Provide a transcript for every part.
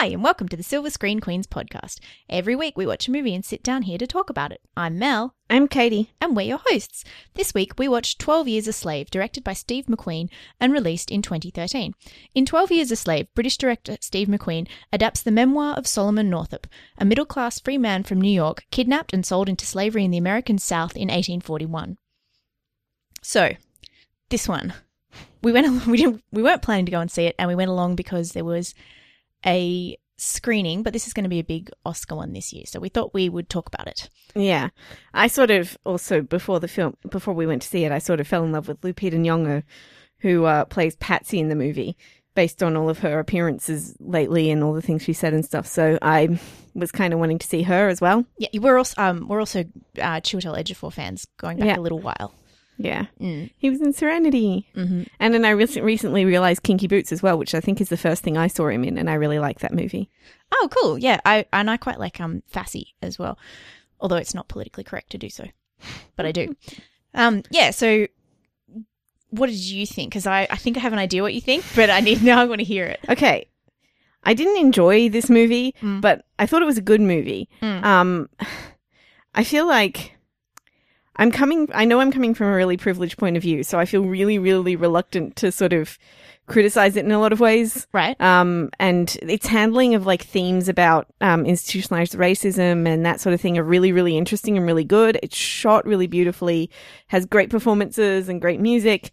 Hi, and welcome to the Silver Screen Queens podcast. Every week we watch a movie and sit down here to talk about it. I'm Mel, I'm Katie. and we're your hosts. This week we watched 12 Years a Slave, directed by Steve McQueen and released in 2013. In 12 Years a Slave, British director Steve McQueen adapts the memoir of Solomon Northup, a middle class free man from New York, kidnapped and sold into slavery in the American South in 1841. So, this one. We went along, we didn't we weren't planning to go and see it and we went along because there was a screening, but this is going to be a big Oscar one this year. So we thought we would talk about it. Yeah. I sort of also, before the film, before we went to see it, I sort of fell in love with Lupita Nyong'o, who uh, plays Patsy in the movie, based on all of her appearances lately and all the things she said and stuff. So I was kind of wanting to see her as well. Yeah, we're also um we're also uh, Chiwetel Ejiofor fans going back Yeah. a little while. Yeah. Mm. He was in Serenity. hmm And then I rec- recently realized Kinky Boots as well, which I think is the first thing I saw him in, and I really like that movie. Oh, cool. Yeah, I and I quite like um Fassi as well, although it's not politically correct to do so, but I do. um, yeah. So, what did you think? Because I I think I have an idea what you think, but I need now I want to hear it. Okay. I didn't enjoy this movie, Mm. but I thought it was a good movie. Mm. Um, I feel like I'm coming, I know I'm coming from a really privileged point of view, so I feel really, really reluctant to sort of criticize it in a lot of ways. Right. Um, and its handling of like themes about um, institutionalized racism and that sort of thing are really, really interesting and really good. It's shot really beautifully, has great performances and great music.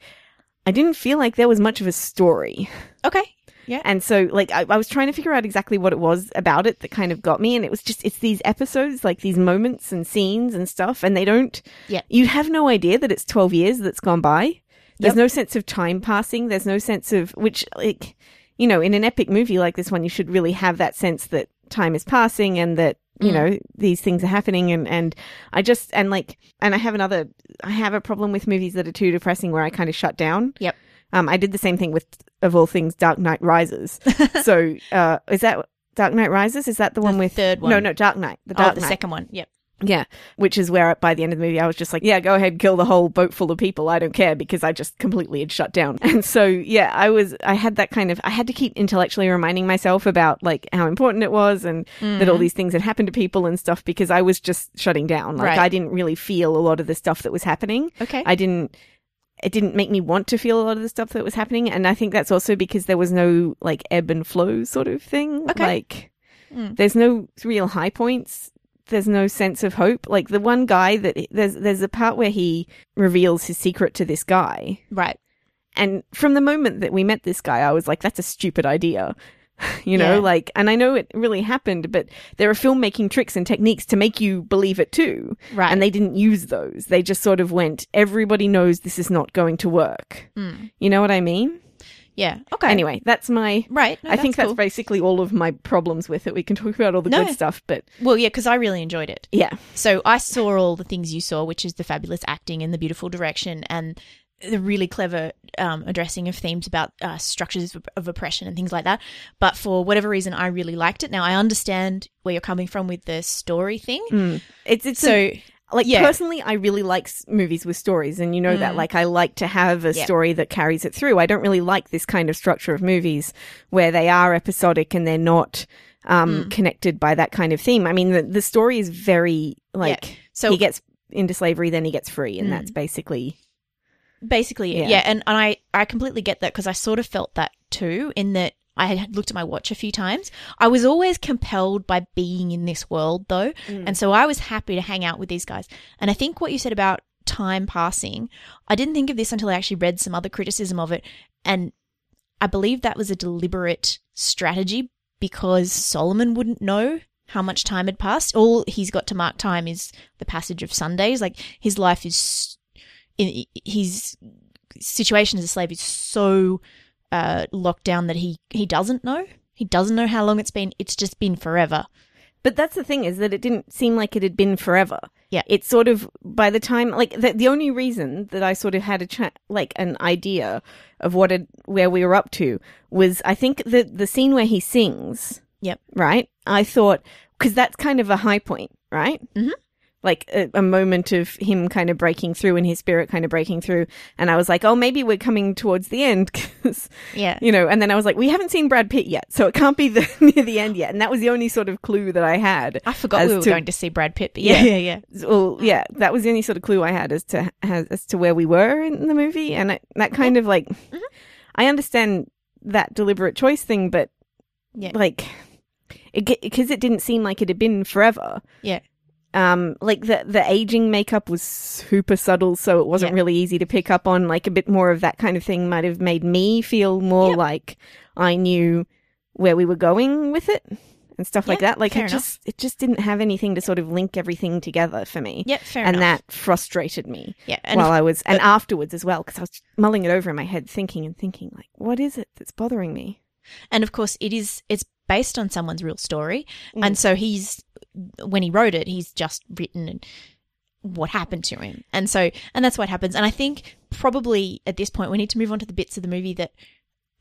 I didn't feel like there was much of a story. Okay. And so, like, I, I was trying to figure out exactly what it was about it that kind of got me. And it was just, it's these episodes, like these moments and scenes and stuff. And they don't, Yeah. you have no idea that it's 12 years that's gone by. There's Yep. no sense of time passing. There's no sense of, which, like, you know, in an epic movie like this one, you should really have that sense that time is passing and that, you Mm. know, these things are happening. And, and I just, and like, and I have another, I have a problem with movies that are too depressing where I kind of shut down. Yep. Um, I did the same thing with, of all things, Dark Knight Rises. so, uh, is that Dark Knight Rises? Is that the, one with third one. No, no, Dark Knight. The oh, Dark the Knight. second one. Yep. Yeah, which is where by the end of the movie I was just like, yeah, go ahead, kill the whole boat full of people. I don't care because I just completely had shut down. And so, yeah, I was, I had that kind of, I had to keep intellectually reminding myself about like how important it was and that all Mhm. these things had happened to people and stuff because I was just shutting down. Like Right. I didn't really feel a lot of the stuff that was happening. Okay. I didn't it didn't make me want to feel a lot of the stuff that was happening and I think that's also because there was no like ebb and flow sort of thing. Okay. Like Mm. there's no real high points. There's no sense of hope. Like the one guy that there's there's a part where he reveals his secret to this guy. right. And from the moment that we met this guy, I was like, that's a stupid idea. You know, Yeah. like, and I know it really happened, but there are filmmaking tricks and techniques to make you believe it too Right. and they didn't use those. They just sort of went, everybody knows this is not going to work. Mm. You know what I mean? Yeah. Okay. Anyway, that's my. Right. No, I think that's cool. basically all of my problems with it. We can talk about all the No. good stuff, but Well, yeah, because I really enjoyed it. yeah. So I saw all the things you saw, which is the fabulous acting and the beautiful direction and the really clever um, addressing of themes about uh, structures of, oppression and things like that. But for whatever reason, I really liked it. Now I understand where you're coming from with the story thing. Mm. It's it's So a, like yeah. personally, I really like movies with stories, and you know that. Mm. Like I like to have a Yeah. story that carries it through. I don't really like this kind of structure of movies where they are episodic and they're not um, Mm. connected by that kind of theme. I mean, the the story is very like so he gets into slavery, then he gets free, and Mm. that's basically basically Yeah. yeah, and, and I, I completely get that because i sort of felt that too in that i had looked at my watch a few times. I was always compelled by being in this world though mm. and so i was happy to hang out with these guys. And i think what you said about time passing i didn't think of this until i actually read some other criticism of it and i believe that was a deliberate strategy because solomon wouldn't know how much time had passed. All he's got to mark time is the passage of sundays. Like his life is in his situation as a slave is so uh, locked down that he he doesn't know. He doesn't know how long it's been. It's just been forever. But that's the thing is that it didn't seem like it had been forever. Yeah. It's sort of by the time like the, the only reason that I sort of had a like an idea of what it, where we were up to was I think the the scene where he sings. Yep. Right. I thought because that's kind of a high point, right? Mhm. Like a, a moment of him kind of breaking through and his spirit kind of breaking through. And I was like, oh, maybe we're coming towards the end because, Yeah. you know, and then I was like, we haven't seen Brad Pitt yet, so it can't be the, near the end yet. And that was the only sort of clue that I had. I forgot we were to- going to see Brad Pitt, but yeah, Yeah. yeah, yeah. Well, yeah, that was the only sort of clue I had as to as, as to where we were in the movie, and it, that kind of like, mm-hmm. I understand that deliberate choice thing, but Yeah. like, it because it didn't seem like it had been forever. Yeah. Um, like the the aging makeup was super subtle, so it wasn't Yeah. really easy to pick up on. Like a bit more of that kind of thing might have made me feel more Yep. like I knew where we were going with it and stuff like that. Like fair it enough. just it just didn't have anything to sort of link everything together for me Yeah, fair and enough. that frustrated me yeah, while I was, and afterwards as well, because I was mulling it over in my head, thinking and thinking, like, what is it that's bothering me? And of course it is it's based on someone's real story, Mm. and so he's when he wrote it, he's just written what happened to him, and so and that's what happens. And I think probably at this point we need to move on to the bits of the movie that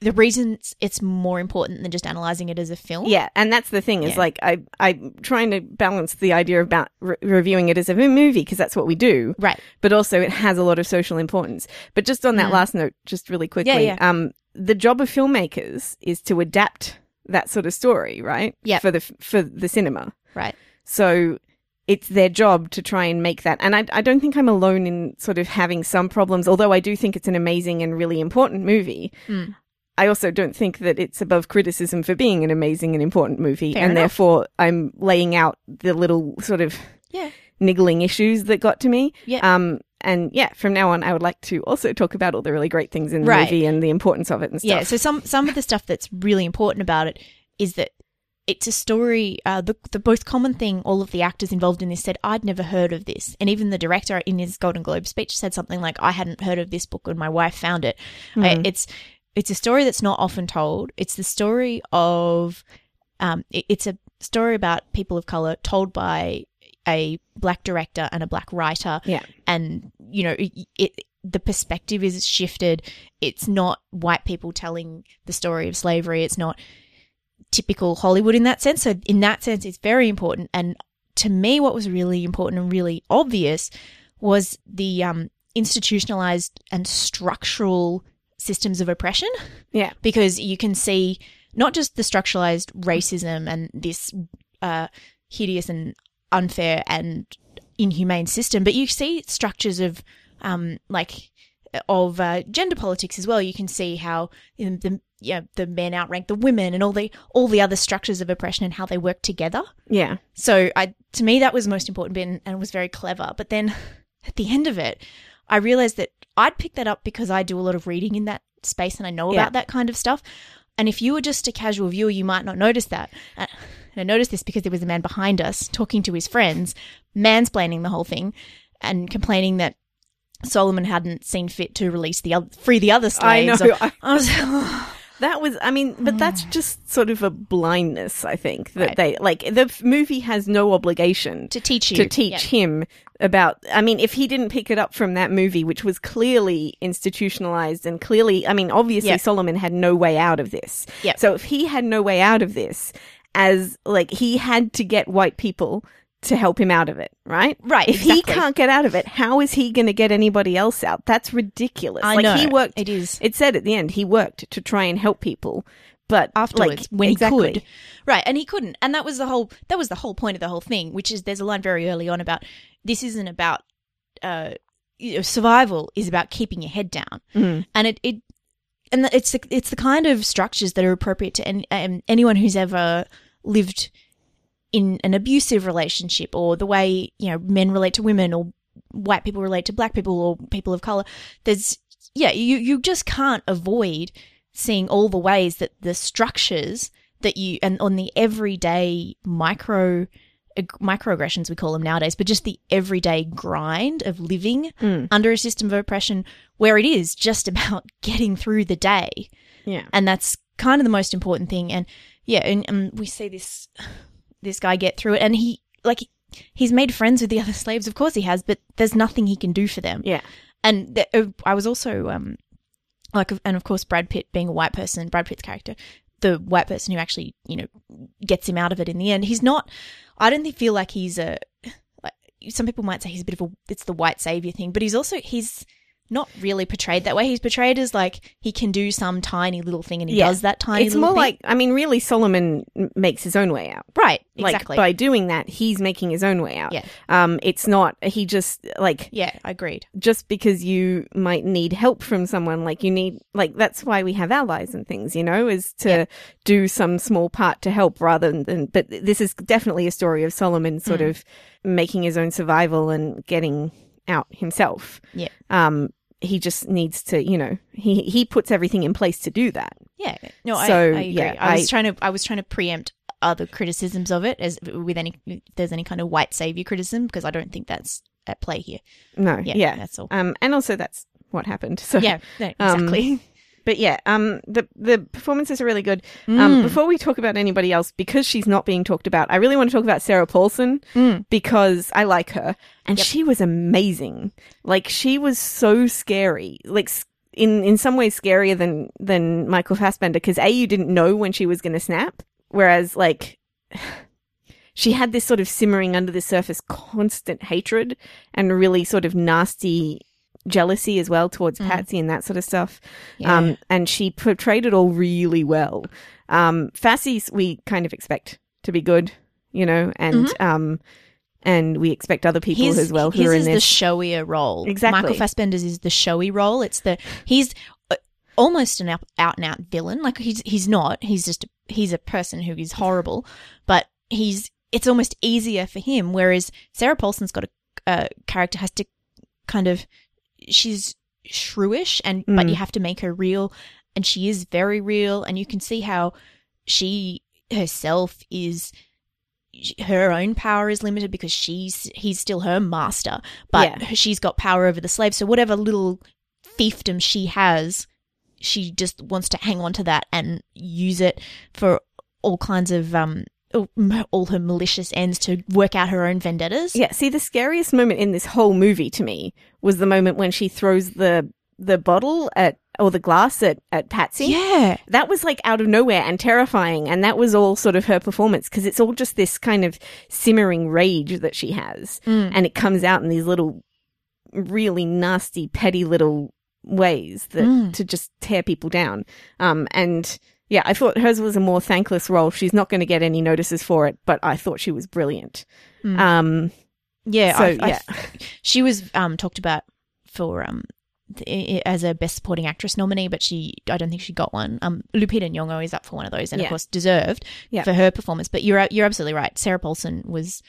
the reasons it's more important than just analyzing it as a film. Yeah, and that's the thing is, Yeah. like, I I'm trying to balance the idea about re- reviewing it as a movie because that's what we do, Right. but also it has a lot of social importance. But just on that Mm. last note, just really quickly, yeah. um, the job of filmmakers is to adapt that sort of story, right? Yep. for the for the cinema. Right. So it's their job to try and make that. And I, I don't think I'm alone in sort of having some problems, although I do think it's an amazing and really important movie. Mm. I also don't think that it's above criticism for being an amazing and important movie. Fair and enough. therefore, I'm laying out the little sort of Yeah. niggling issues that got to me. Yeah. Um, and yeah, from now on, I would like to also talk about all the really great things in the Right. movie and the importance of it and stuff. Yeah, so some some of the stuff that's really important about it is that it's a story. Uh, the the most common thing all of the actors involved in this said, "I'd never heard of this," and even the director in his Golden Globe speech said something like, "I hadn't heard of this book when my wife found it." I- it's it's a story that's not often told. It's the story of um, it- it's a story about people of color told by a black director and a black writer. Yeah. and you know it, it the perspective is shifted. It's not white people telling the story of slavery. It's not typical hollywood in that sense. So in that sense it's very important. And to me what was really important and really obvious was the um, institutionalized and structural systems of oppression. Yeah. because you can see not just the structuralized racism and this uh, hideous and unfair and inhumane system, but you see structures of um, like of uh, gender politics as well. You can see how in the yeah the men outrank the women and all the all the other structures of oppression and how they work together. Yeah. So I to me that was most important bit and, and was very clever. But then at the end of it, I realized that I'd pick that up because I do a lot of reading in that space and I know Yeah. about that kind of stuff. And if you were just a casual viewer, you might not notice that. And I noticed this because there was a man behind us talking to his friends, mansplaining the whole thing, and complaining that Solomon hadn't seen fit to release the other, free the other I slaves. know. or- I was, That was, I mean, but that's just sort of a blindness, I think, that Right. they, like, the movie has no obligation to teach you to teach Yeah. him about, I mean, if he didn't pick it up from that movie, which was clearly institutionalized and clearly, I mean, obviously Yeah. Solomon had no way out of this. Yep. So if he had no way out of this, as, like, he had to get white people to help him out of it, right? Right, If he can't get out of it, how is he going to get anybody else out? That's ridiculous. I like know. he worked It is. it said at the end he worked to try and help people, but afterwards like, when exactly. he could right and he couldn't and that was the whole that was the whole point of the whole thing which is there's a line very early on about this isn't about uh you know, survival is about keeping your head down Mm. and it it and it's the, it's the kind of structures that are appropriate to any, um, anyone who's ever lived in an abusive relationship or the way you know men relate to women or white people relate to black people or people of color there's yeah you you just can't avoid seeing all the ways that the structures that you and on the everyday micro ag- microaggressions we call them nowadays but just the everyday grind of living Mm. under a system of oppression where it is just about getting through the day Yeah. and that's kind of the most important thing and yeah and, and we see this this guy get through it and he like he's made friends with the other slaves of course he has but there's nothing he can do for them Yeah. and th- uh, I was also um like and of course Brad Pitt being a white person Brad Pitt's character the white person who actually you know gets him out of it in the end he's not I don't feel like he's a like some people might say he's a bit of a it's the white savior thing, but he's also he's not really portrayed that way. He's portrayed as like he can do some tiny little thing and he Yeah. does that tiny little thing. it's more thing. like, I mean, really, Solomon makes his own way out. right, Like exactly. by doing that, he's making his own way out. Yeah. Um, it's not he just like yeah, agreed. just because you might need help from someone, like you need like that's why we have allies and things, you know, is to Yeah. do some small part to help rather than. But this is definitely a story of Solomon sort Mm. of making his own survival and getting out himself. Yeah. Um, he just needs to, you know, he he puts everything in place to do that. Yeah, no, I, So, I agree. yeah, I was I- trying to I was trying to preempt other criticisms of it as with any if there's any kind of white savior criticism because I don't think that's at play here. No, Yeah, yeah, that's all. Um, and also that's what happened. So Yeah, no, Um, exactly. But yeah, um, the the performances are really good. Mm. Um, before we talk about anybody else, because she's not being talked about, I really want to talk about Sarah Paulson Mm. because I like her, and Yep. she was amazing. Like she was so scary, like in in some ways scarier than than Michael Fassbender. Because a you didn't know when she was going to snap, whereas like. She had this sort of simmering under the surface constant hatred and really sort of nasty jealousy as well towards Mm. Patsy and that sort of stuff. Yeah. Um, and she portrayed it all really well. Um, Fassie's we kind of expect to be good, you know, and um, and we expect other people his, as well who his are in is this. the showier role. Exactly. Michael Fassbender's is the showy role. It's the he's uh, almost an out and out villain. Like he's he's not. He's just he's a person who is horrible, but he's it's almost easier for him. Whereas Sarah Paulson's got a, a character has to kind of she's shrewish and but Mm. you have to make her real, and she is very real, and you can see how she herself is her own power is limited because she's he's still her master, but she's got power over the slave. So whatever little fiefdom she has, she just wants to hang on to that and use it for all kinds of um all- her malicious ends to work out her own vendettas. Yeah, see, the scariest moment in this whole movie to me was the moment when she throws the the bottle at or the glass at at Patsy. Yeah. that was like out of nowhere and terrifying and that was all sort of her performance because it's all just this kind of simmering rage that she has Mm. and it comes out in these little really nasty petty little ways that Mm. to just tear people down um and yeah i thought hers was a more thankless role she's not going to get any notices for it but i thought she was brilliant Mm. um Yeah, So, I, I- yeah. she was um talked about for um as a best supporting actress nominee, but she I don't think she got one. Um, Lupita Nyong'o is up for one of those, and Yeah. of course deserved Yeah. for her performance. But you're you're absolutely right. Sarah Paulson was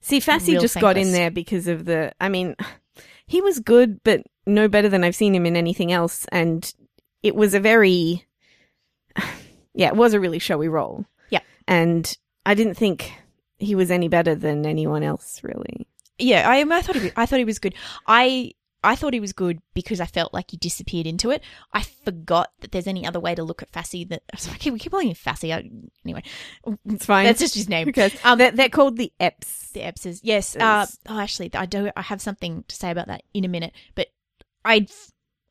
See, Fassi just got in there because of the. I mean, he was good, but no better than I've seen him in anything else. And it was a very. Yeah, it was a really showy role. Yeah. And I didn't think he was any better than anyone else, really. yeah. I I thought he was, I thought he was good. I. I thought he was good because I felt like he disappeared into it. I forgot that there's any other way to look at Fassi. That sorry, we keep calling him Fassi. I, anyway, It's fine. that's just his name. Cares? Um, they're, they're called the Epps. The Eppses, yes. Uh, oh, actually, I do. I have something to say about that in a minute. But I,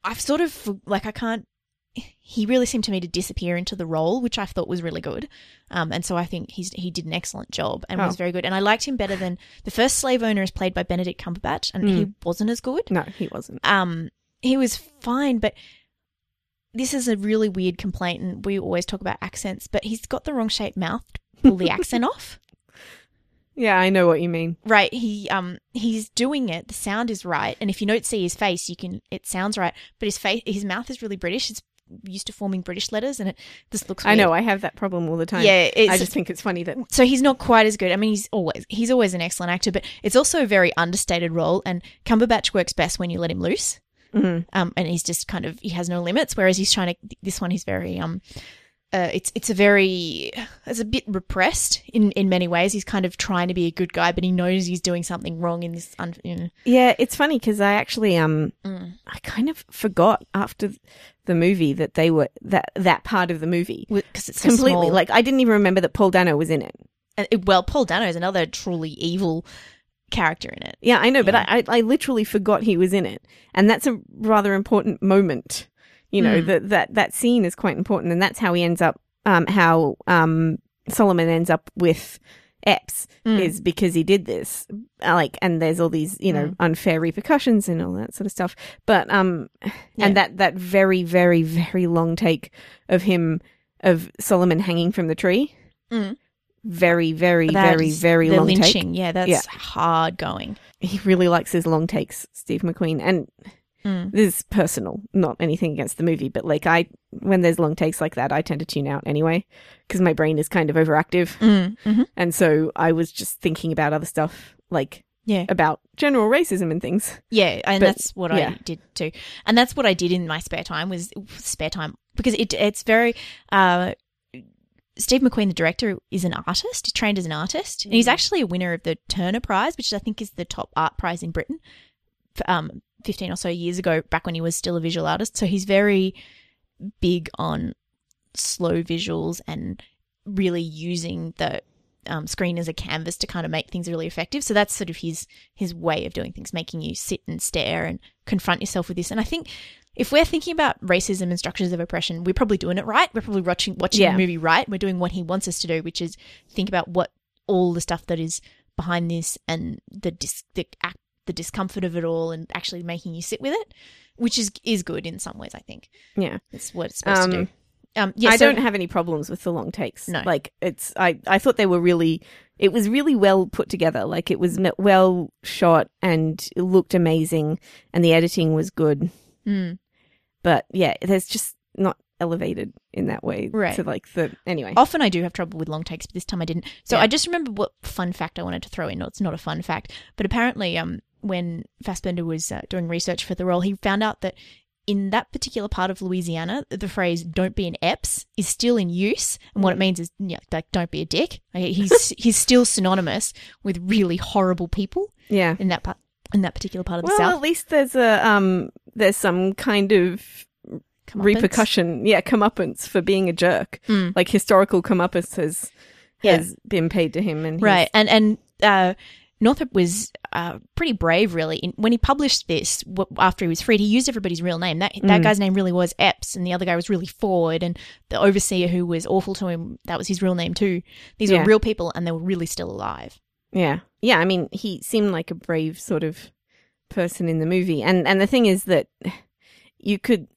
I've sort of like I can't. He really seemed to me to disappear into the role, which I thought was really good. Um, and so I think he's he did an excellent job and was Oh. very good. And I liked him better than the first slave owner is played by Benedict Cumberbatch, and he wasn't as good. No, he wasn't. Um, he was fine, but this is a really weird complaint, and we always talk about accents, but he's got the wrong shaped mouth to pull the accent off. Yeah, I know what you mean. Right, he um he's doing it. The sound is right, and if you don't see his face, you can it sounds right. But his face, his mouth is really British. It's used to forming British letters, and it this looks. I know, I have that problem all the time. Yeah, it's I just think it's funny that. so he's not quite as good. I mean, he's always he's always an excellent actor, but it's also a very understated role. And Cumberbatch works best when you let him loose. Mhm. Um, and he's just kind of he has no limits. Whereas he's trying to this one, he's very um. Uh, it's it's a very it's a bit repressed in, in many ways. He's kind of trying to be a good guy, but he knows he's doing something wrong in this. Un- you know. Yeah, it's funny because I actually um Mm. I kind of forgot after the movie that they were that that part of the movie because it's so completely. small. Like I didn't even remember that Paul Dano was in it. And it- well, Paul Dano is another truly evil character in it. Yeah, I know, but I, I I literally forgot he was in it, and that's a rather important moment. You know Mm. that that that scene is quite important, and that's how he ends up. Um, how um Solomon ends up with Epps Mm. is because he did this. Uh, Like, and there's all these, you know, Mm. unfair repercussions and all that sort of stuff. But, um, Yeah. and that, that very, very, very long take of him, of Solomon hanging from the tree. Mm. Very, very, very, very long take. lynching. Yeah, that's Yeah. hard going. He really likes his long takes, Steve McQueen. And Mm. this is personal, not anything against the movie, but like I, when there's long takes like that, I tend to tune out anyway because my brain is kind of overactive. Mm. hmm And so I was just thinking about other stuff, like Yeah. about general racism and things. Yeah, and But, that's what yeah. I did too. And that's what I did in my spare time was spare time because it it's very uh Steve McQueen, the director, is an artist. He trained as an artist, and he's Mm. actually a winner of the Turner Prize, which I think is the top art prize in Britain. Um, fifteen or so years ago, back when he was still a visual artist, so he's very big on slow visuals and really using the um, screen as a canvas to kind of make things really effective. So that's sort of his his way of doing things, making you sit and stare and confront yourself with this. And I think if we're thinking about racism and structures of oppression, we're probably doing it right. We're probably watching watching Yeah. the movie right. We're doing what he wants us to do, which is think about what all the stuff that is behind this and the dis- the act the discomfort of it all and actually making you sit with it, which is is good in some ways. I think Yeah. it's what it's supposed to Um, do. Um, yeah, I so- don't have any problems with the long takes. No. Like it's, I, I thought they were really, it was really well put together. Like it was well shot and it looked amazing and the editing was good. Mm. But yeah, there's just not elevated in that way. Right. So like the, anyway. Often I do have trouble with long takes, but this time I didn't. So Yeah. I just remember what fun fact I wanted to throw in. No, it's not a fun fact, but apparently, um, when Fassbender was uh, doing research for the role, he found out that in that particular part of Louisiana, the phrase "don't be an Epps" is still in use, and Mm. what it means is, yeah, like don't be a dick. Like, He's he's still synonymous with really horrible people yeah. in that part in that particular part of. Well, the at least there's a, um, there's some kind of repercussion. Yeah. Comeuppance for being a jerk. Mm. Like historical comeuppance has, Yeah. has been paid to him. And he's- Right, and and uh, Northup was uh, pretty brave, really. In, when he published this w- after he was freed, he used everybody's real name. That that Mm. guy's name really was Epps, and the other guy was really Ford, and the overseer who was awful to him that was his real name too. These Yeah. were real people, and they were really still alive. Yeah. Yeah, I mean, he seemed like a brave sort of person in the movie. And and the thing is that you could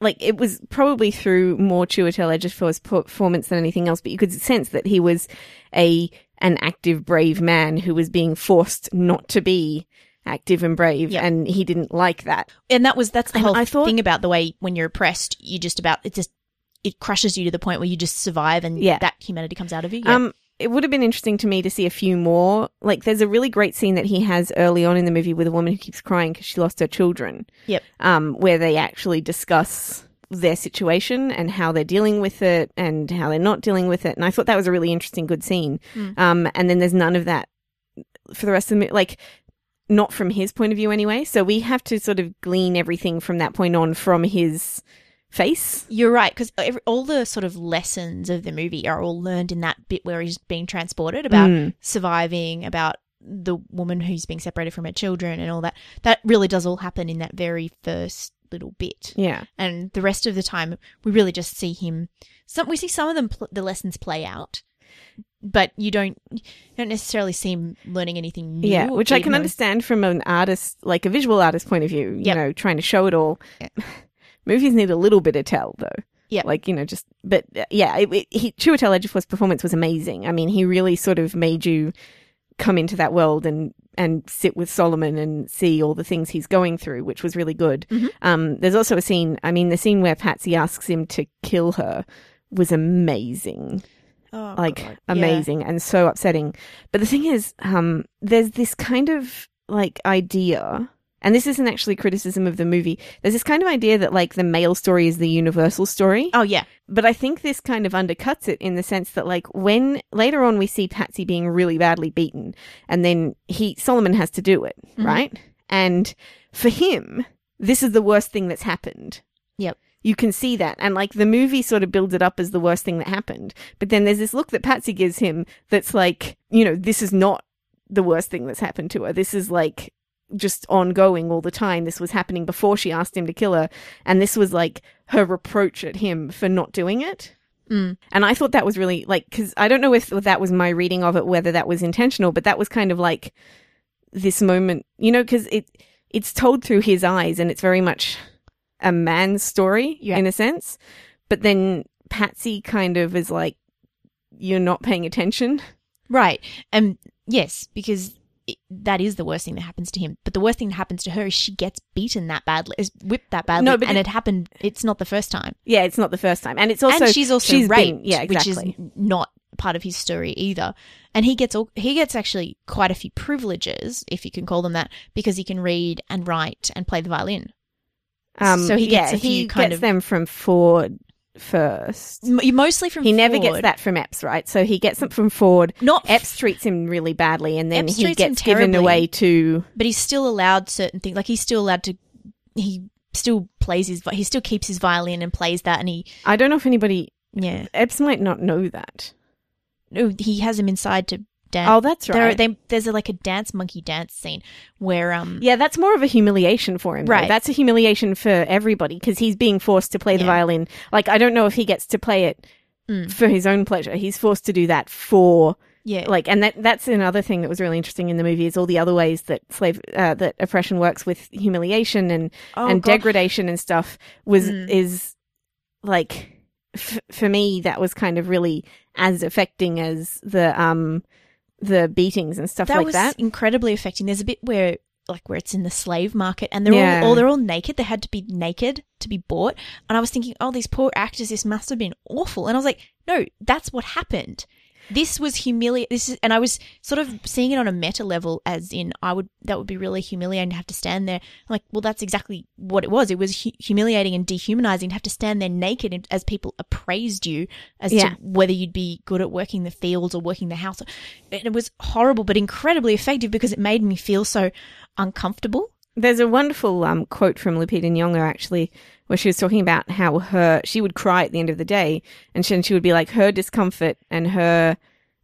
like it was probably through more Chiwetel Ejiofor's performance than anything else, but you could sense that he was a an active, brave man who was being forced not to be active and brave, Yeah. and he didn't like that. And that was that's the And whole I thought- thing about the way when you're oppressed, you just about it just it crushes you to the point where you just survive, and Yeah. that humanity comes out of you. Yeah. Um, it would have been interesting to me to see a few more. Like, there's a really great scene that he has early on in the movie with a woman who keeps crying because she lost her children. Yep. Um, where they actually discuss their situation and how they're dealing with it and how they're not dealing with it. And I thought that was a really interesting, good scene. Mm. Um, and then there's none of that for the rest of the like. Not from his point of view, anyway. So we have to sort of glean everything from that point on from his face. You're right, because all the sort of lessons of the movie are all learned in that bit where he's being transported about Mm. surviving, about the woman who's being separated from her children, and all that. That really does all happen in that very first little bit, Yeah. and the rest of the time we really just see him. Some we see some of them pl- the lessons play out, but you don't you don't necessarily see him learning anything new. Yeah, which I can though- understand from an artist, like a visual artist point of view, you Yep. know, trying to show it all. Yeah. Movies need a little bit of tell, though. Yeah, Like, you know, just, but uh, yeah, it, it, he, Chiwetel Ejiofor's performance was amazing. I mean, he really sort of made you come into that world and, and sit with Solomon and see all the things he's going through, which was really good. Mhm. Um, there's also a scene, I mean, the scene where Patsy asks him to kill her was amazing Oh, like God. Yeah. amazing and so upsetting. But the thing is, um, there's this kind of like idea, and this isn't actually criticism of the movie. There's this kind of idea that like the male story is the universal story, Oh yeah, but I think this kind of undercuts it in the sense that like when later on we see Patsy being really badly beaten, and then he Solomon has to do it, Mhm. right? And for him, this is the worst thing that's happened. Yep. You can see that. And like the movie sort of builds it up as the worst thing that happened. But then there's this look that Patsy gives him that's like, you know, this is not the worst thing that's happened to her. This is like just ongoing all the time. This was happening before she asked him to kill her. And this was like her reproach at him for not doing it. Mm. And I thought that was really like, because I don't know if that was my reading of it, whether that was intentional, but that was kind of like this moment, you know, because it it's told through his eyes and it's very much a man's story Yeah. in a sense. But then Patsy kind of is like, you're not paying attention. Right. And yes, because it, that is the worst thing that happens to him. But the worst thing that happens to her is she gets beaten that badly, is whipped that badly. No, but and it- it, happened, it's not the first time. Yeah, it's not the first time, and it's also and she's also she's raped, been- yeah, exactly. which is not part of his story either. And he gets all, he gets actually quite a few privileges, if you can call them that, because he can read and write and play the violin. um, so he gets yeah, a few he kind gets of- them from Ford first. Mostly from He never gets that from Epps, right? So he gets them from Ford. Not Epps treats him really badly, and then Epps he gets given away to. but he's still allowed certain things. Like he's still allowed to, he still plays his, he still keeps his violin and plays that, and he, I don't know if anybody yeah, Epps might not know that. no, he has him inside to dance. Oh, that's right. they, there's a, like a dance monkey dance scene where um, Yeah, that's more of a humiliation for him. though. Right. That's a humiliation for everybody because he's being forced to play the Yeah. violin. Like, I don't know if he gets to play it Mm. for his own pleasure. He's forced to do that for yeah, like, and that that's another thing that was really interesting in the movie is all the other ways that slave uh, that oppression works with humiliation and Oh, and God. degradation and stuff was Mm. is like f- for me that was kind of really as affecting as the um the beatings and stuff like that like was that. incredibly affecting. There's a bit where like where it's in the slave market and they're Yeah. all, all they're all naked. They had to be naked to be bought. And I was thinking, oh, these poor actors, this must have been awful. And I was like, no, that's what happened. This was humiliating. This is, and I was sort of seeing it on a meta level, as in, I would that would be really humiliating to have to stand there. I'm like, well, that's exactly what it was. It was hu- humiliating and dehumanizing to have to stand there naked and- as people appraised you as Yeah. to whether you'd be good at working the fields or working the house. And it was horrible, but incredibly effective because it made me feel so uncomfortable. There's a wonderful um, quote from Lupita Nyong'o actually, where she was talking about how her she would cry at the end of the day, and she, and she would be like her discomfort and her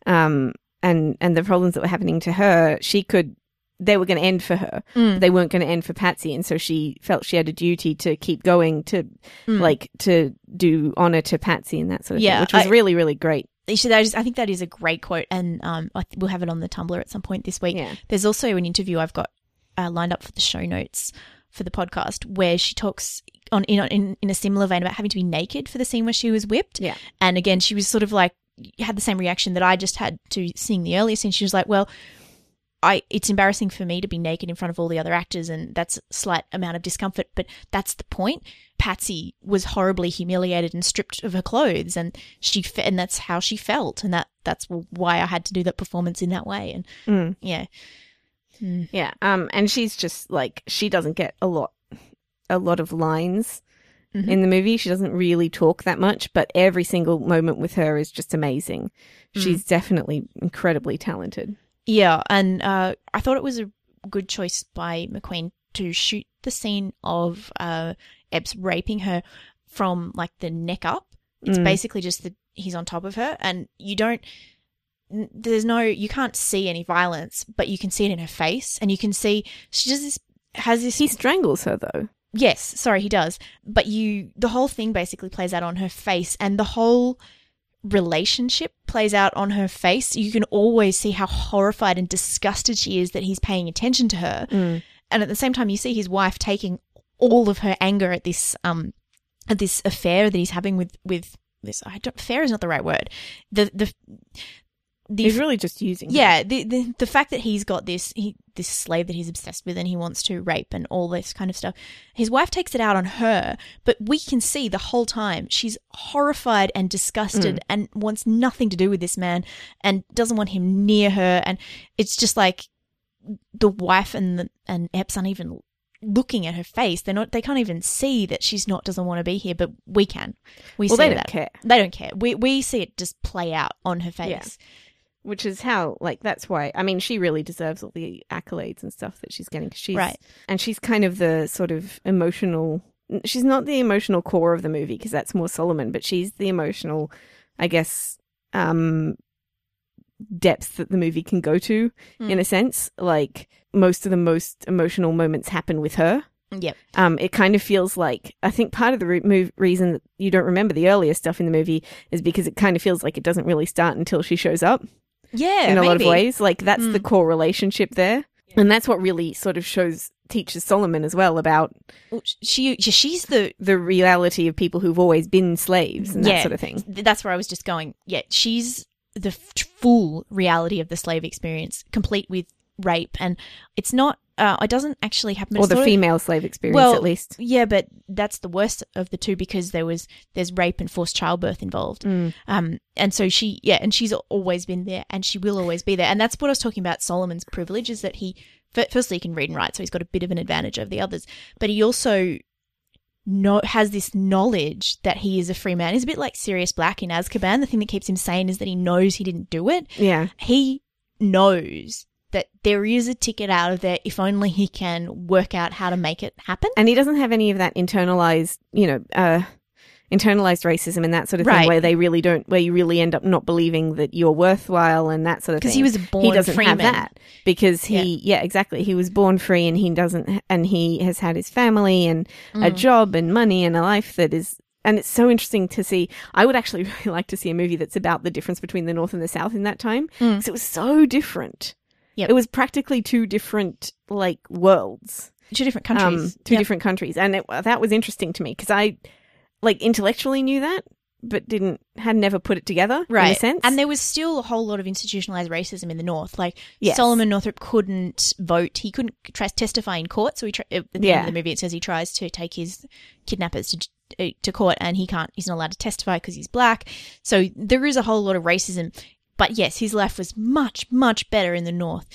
um and and the problems that were happening to her, she could they were going to end for her. Mm. But they weren't going to end for Patsy, and so she felt she had a duty to keep going to Mm. like to do honor to Patsy and that sort of Yeah, thing, which was I- really really great. So that is, I think that is a great quote, and um, we'll have it on the Tumblr at some point this week. Yeah. There's also an interview I've got uh, lined up for the show notes for the podcast where she talks on in, in in a similar vein about having to be naked for the scene where she was whipped. Yeah. And again, she was sort of like had the same reaction that I just had to seeing the earlier scene. She was like, "Well, I it's embarrassing for me to be naked in front of all the other actors, and that's a slight amount of discomfort, but that's the point." Patsy was horribly humiliated and stripped of her clothes, and she fe- and that's how she felt, and that that's why I had to do that performance in that way. And Mm. yeah, Mm. Yeah. Um, and she's just like she doesn't get a lot, a lot of lines Mhm. in the movie. She doesn't really talk that much, but every single moment with her is just amazing. Mm. She's definitely incredibly talented. Yeah, and uh, I thought it was a good choice by McQueen to shoot the scene of uh, Epps raping her from like the neck up. It's Mm. basically just that he's on top of her, and you don't. There's no, you can't see any violence, but you can see it in her face, and you can see she does this has this He strangles her though. Yes, sorry, he does. But you, the whole thing basically plays out on her face, and the whole relationship plays out on her face. You can always see how horrified and disgusted she is that he's paying attention to her. Mm. And at the same time, you see his wife taking all of her anger at this, um, at this affair that he's having with, with this. I don't, affair is not the right word. The, the, the He's really just using. yeah, the, the the fact that he's got this he, this slave that he's obsessed with and he wants to rape and all this kind of stuff. His wife takes it out on her, but we can see the whole time she's horrified and disgusted mm. and wants nothing to do with this man and doesn't want him near her and it's just like the wife and the, and Epps aren't even looking at her face. They're not they can't even see that she's not doesn't want to be here, but we can. We Well, see they don't that. care. They don't care. We we see it just play out on her face. Which is how, like, that's why. I mean, she really deserves all the accolades and stuff that she's getting. 'cause she's Right. and she's kind of the sort of emotional. She's not the emotional core of the movie because that's more Solomon, but she's the emotional, I guess, um, depth that the movie can go to in Mm. a sense. Like most of the most emotional moments happen with her Yep. Um, it kind of feels like I think part of the re- move, reason that you don't remember the earlier stuff in the movie is because it kind of feels like it doesn't really start until she shows up Yeah. in a lot of ways. Like that's the Mm. core relationship there, and that's what really sort of shows teaches Solomon as well about She, she she's the the reality of people who've always been slaves and that sort of thing. that's where I was just going. Yeah, she's the f- full reality of the slave experience, complete with rape, and it's not. Uh, it doesn't actually happen. Or the sort of- female slave experience, well, at least. Yeah, but that's the worst of the two because there was there's rape and forced childbirth involved. Mm. Um, and so she, yeah, and she's always been there, and she will always be there, and that's what I was talking about. Solomon's privilege is that he, fir- firstly, he can read and write, so he's got a bit of an advantage over the others, but he also know has this knowledge that he is a free man. He's a bit like Sirius Black in Azkaban. The thing that keeps him sane is that he knows he didn't do it. Yeah. He knows that there is a ticket out of there if only he can work out how to make it happen. And he doesn't have any of that internalized, you know, uh, internalized racism and that sort of thing where they really don't, where you really end up not believing that you're worthwhile and that sort of thing. Because he was born he doesn't have that because he, yeah. exactly. He was born free and he doesn't, and he has had his family and a Mm. job and money and a life that is, and it's so interesting to see. I would actually really like to see a movie that's about the difference between the North and the South in that time Mm. because it was so different. Yep. It was practically two different like worlds Two different countries. um, two Yep. different countries, and it, that was interesting to me because I like intellectually knew that, but didn't had never put it together in a right sense. and there was still a whole lot of institutionalized racism in the north like Yes. solomon northup couldn't vote he couldn't try testify in court so he try- at the end Yeah. of the movie it says he tries to take his kidnappers to to court and he can't he's not allowed to testify because he's black so there is a whole lot of racism but yes his life was much much better in the north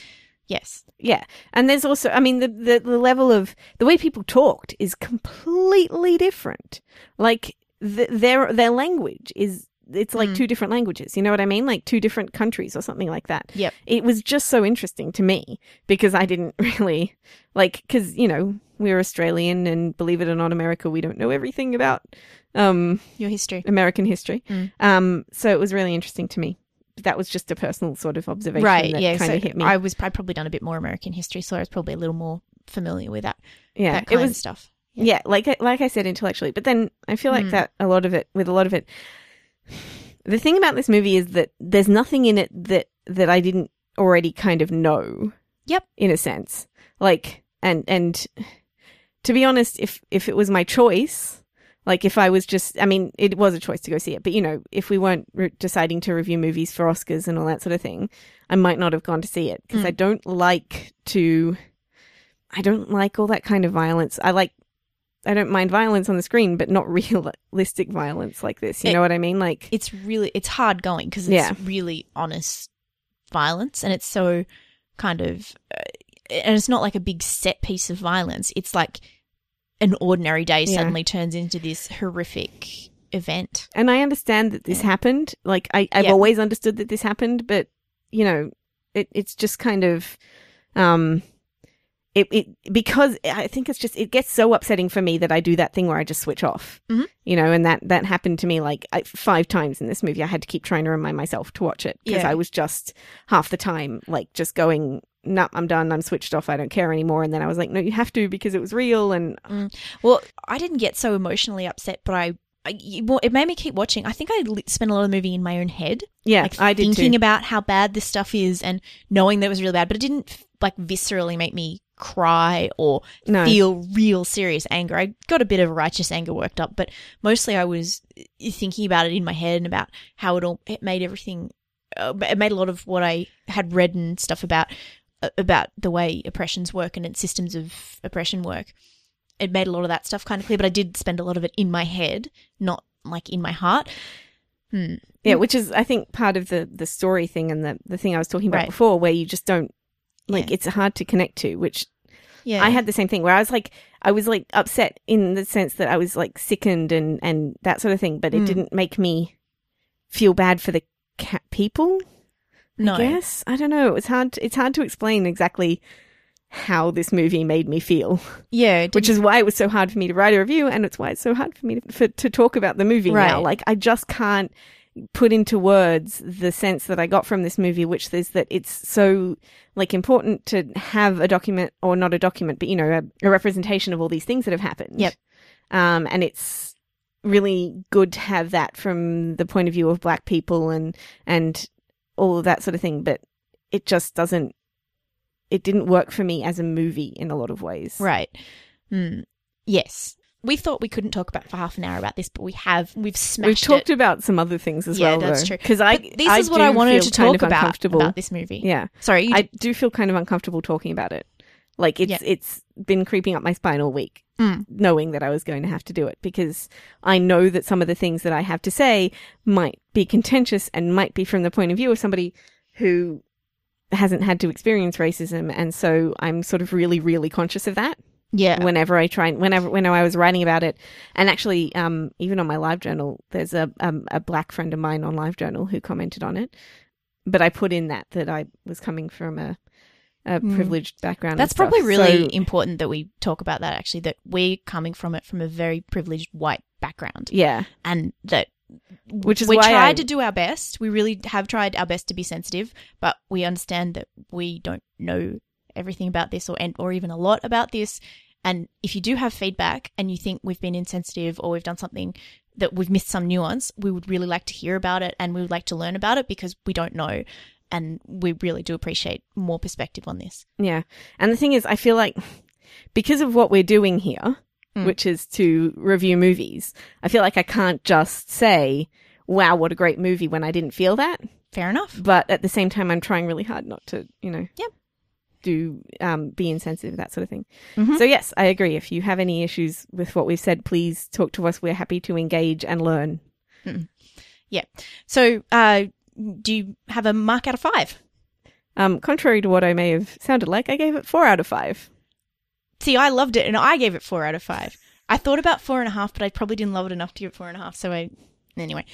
yes yeah, and there's also, I mean, the, the the level of the way people talked is completely different. Like the, their their language is. It's like Mm. two different languages. You know what I mean? Like two different countries or something like that. Yep. It was just so interesting to me because I didn't really like because you know we're Australian and believe it or not, America we don't know everything about um your history American history. Mm. Um, so it was really interesting to me. That was just a personal sort of observation right that yeah kind so of hit me. i was i'd probably done a bit more american history so i was probably a little more familiar with that yeah, that it was of stuff yeah, like I- like I said intellectually, but then I feel like Mm. that a lot of it with a lot of it. The thing about this movie is that there's nothing in it that that I didn't already kind of know. Yep. In a sense, like and and to be honest, if if it was my choice, like if I was just, I mean, it was a choice to go see it, but you know, if we weren't re- deciding to review movies for Oscars and all that sort of thing, I might not have gone to see it because Mm. I don't like to. I don't like all that kind of violence. I like. I don't mind violence on the screen, but not realistic violence like this. You It- know what I mean? Like, it's really it's hard going because it's Yeah. really honest violence and it's so kind of uh, and it's not like a big set piece of violence it's like an ordinary day Yeah. suddenly turns into this horrific event and I understand that this Yeah. happened. Like, I, I've Yeah. always understood that this happened, but you know, it, it's just kind of, um, it, it because I think it's just it gets so upsetting for me that I do that thing where I just switch off. Mhm. You know, and that that happened to me like five times in this movie. I had to keep trying to remind myself to watch it because. I was just half the time like just going. No, I'm done. I'm switched off. I don't care anymore. And then I was like, no, you have to because it was real. And well i didn't get so emotionally upset but i I, it made me keep watching. I think I spent a lot of the movie in my own head, yeah, like I did thinking too. about how bad this stuff is and knowing that it was really bad. But it didn't like viscerally make me cry or no, feel real serious anger. I got a bit of righteous anger worked up, but mostly I was thinking about it in my head and about how it all it made everything. Uh, it made a lot of what I had read and stuff about about the way oppressions work and its systems of oppression work. It made a lot of that stuff kind of clear, but I did spend a lot of it in my head, not like in my heart. Hmm. Yeah, which is I think part of the the story thing and the the thing I was talking about Right. before, where you just don't like Yeah. it's hard to connect to. Which Yeah, I had the same thing where I was like I was like upset in the sense that I was like sickened and and that sort of thing, but it Mm. didn't make me feel bad for the cat people. No. I guess I don't know. It's hard. It's hard to explain exactly how this movie made me feel, Yeah, which is why it was so hard for me to write a review, and it's why it's so hard for me to, for, to talk about the movie now. Right. Like I just can't. put into words the sense that I got from this movie, which is that it's so like important to have a document or not a document, but you know, a, a representation of all these things that have happened. Yep. Um, and it's really good to have that from the point of view of black people and, and all of that sort of thing. But it just doesn't, it didn't work for me as a movie in a lot of ways. Right. Mm. Yes. We thought we couldn't talk about for half an hour about this, but we have. We've smashed. We've talked it. about some other things as Yeah, well. that's though. true. Because I, But this I is what I wanted to kind talk of about about this movie. Yeah. Sorry. You I do feel kind of uncomfortable talking about it. Like it's Yeah. it's been creeping up my spine all week, Mm. knowing that I was going to have to do it because I know that some of the things that I have to say might be contentious and might be from the point of view of somebody who hasn't had to experience racism, and so I'm sort of really, really conscious of that yeah. whenever I try, whenever whenever I was writing about it, and actually, um, even on my live journal, there's a um, a black friend of mine on live journal who commented on it, but I put in that that I was coming from a a Mm. privileged background. That's probably really So, important that we talk about that. Actually, that we're coming from it from a very privileged white background, yeah, and that which is we why tried I, to do our best. We really have tried our best to be sensitive, but we understand that we don't know everything about this or and or even a lot about this. And if you do have feedback and you think we've been insensitive or we've done something that we've missed some nuance, we would really like to hear about it and we would like to learn about it because we don't know. And we really do appreciate more perspective on this. yeah. And the thing is, I feel like because of what we're doing here, Mm. which is to review movies, I feel like I can't just say, "Wow, what a great movie," when I didn't feel that. Fair enough. but at the same time, I'm trying really hard not to, you know, Yep. do um, be insensitive, that sort of thing. Mhm. So yes, I agree. If you have any issues with what we've said, please talk to us. We're happy to engage and learn. Yeah. So, uh, do you have a mark out of five? Um, contrary to what I may have sounded like, I gave it four out of five. See, I loved it and I gave it four out of five. I thought about four and a half, but I probably didn't love it enough to give it four and a half. So I, anyway,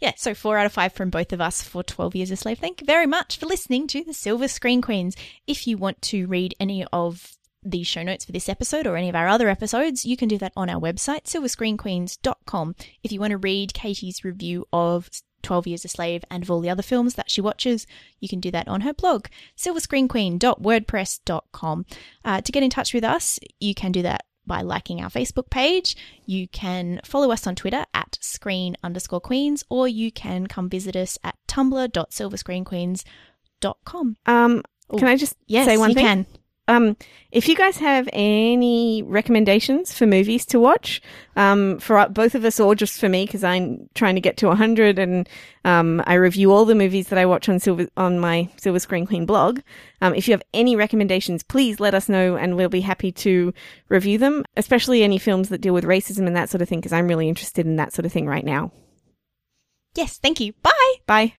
yeah, so four out of five from both of us for 12 Years a Slave. Thank you very much for listening to the Silver Screen Queens. If you want to read any of the show notes for this episode or any of our other episodes, you can do that on our website, silverscreenqueens.com. If you want to read Katie's review of 12 Years a Slave and of all the other films that she watches, you can do that on her blog, silverscreenqueen.wordpress.com. Uh, to get in touch with us, you can do that by liking our Facebook page. You can follow us on Twitter at screen underscore queens, or you can come visit us at tumblr.silverscreenqueens.com. Um, Oh, can I just Yes, say one you thing? can. Um, if you guys have any recommendations for movies to watch, um, for uh, both of us or just for me, because I'm trying to get to 100 and um, I review all the movies that I watch on Silver on my Silver Screen Queen blog. Um, if you have any recommendations, please let us know, and we'll be happy to review them. Especially any films that deal with racism and that sort of thing, because I'm really interested in that sort of thing right now. Yes, thank you. Bye. Bye.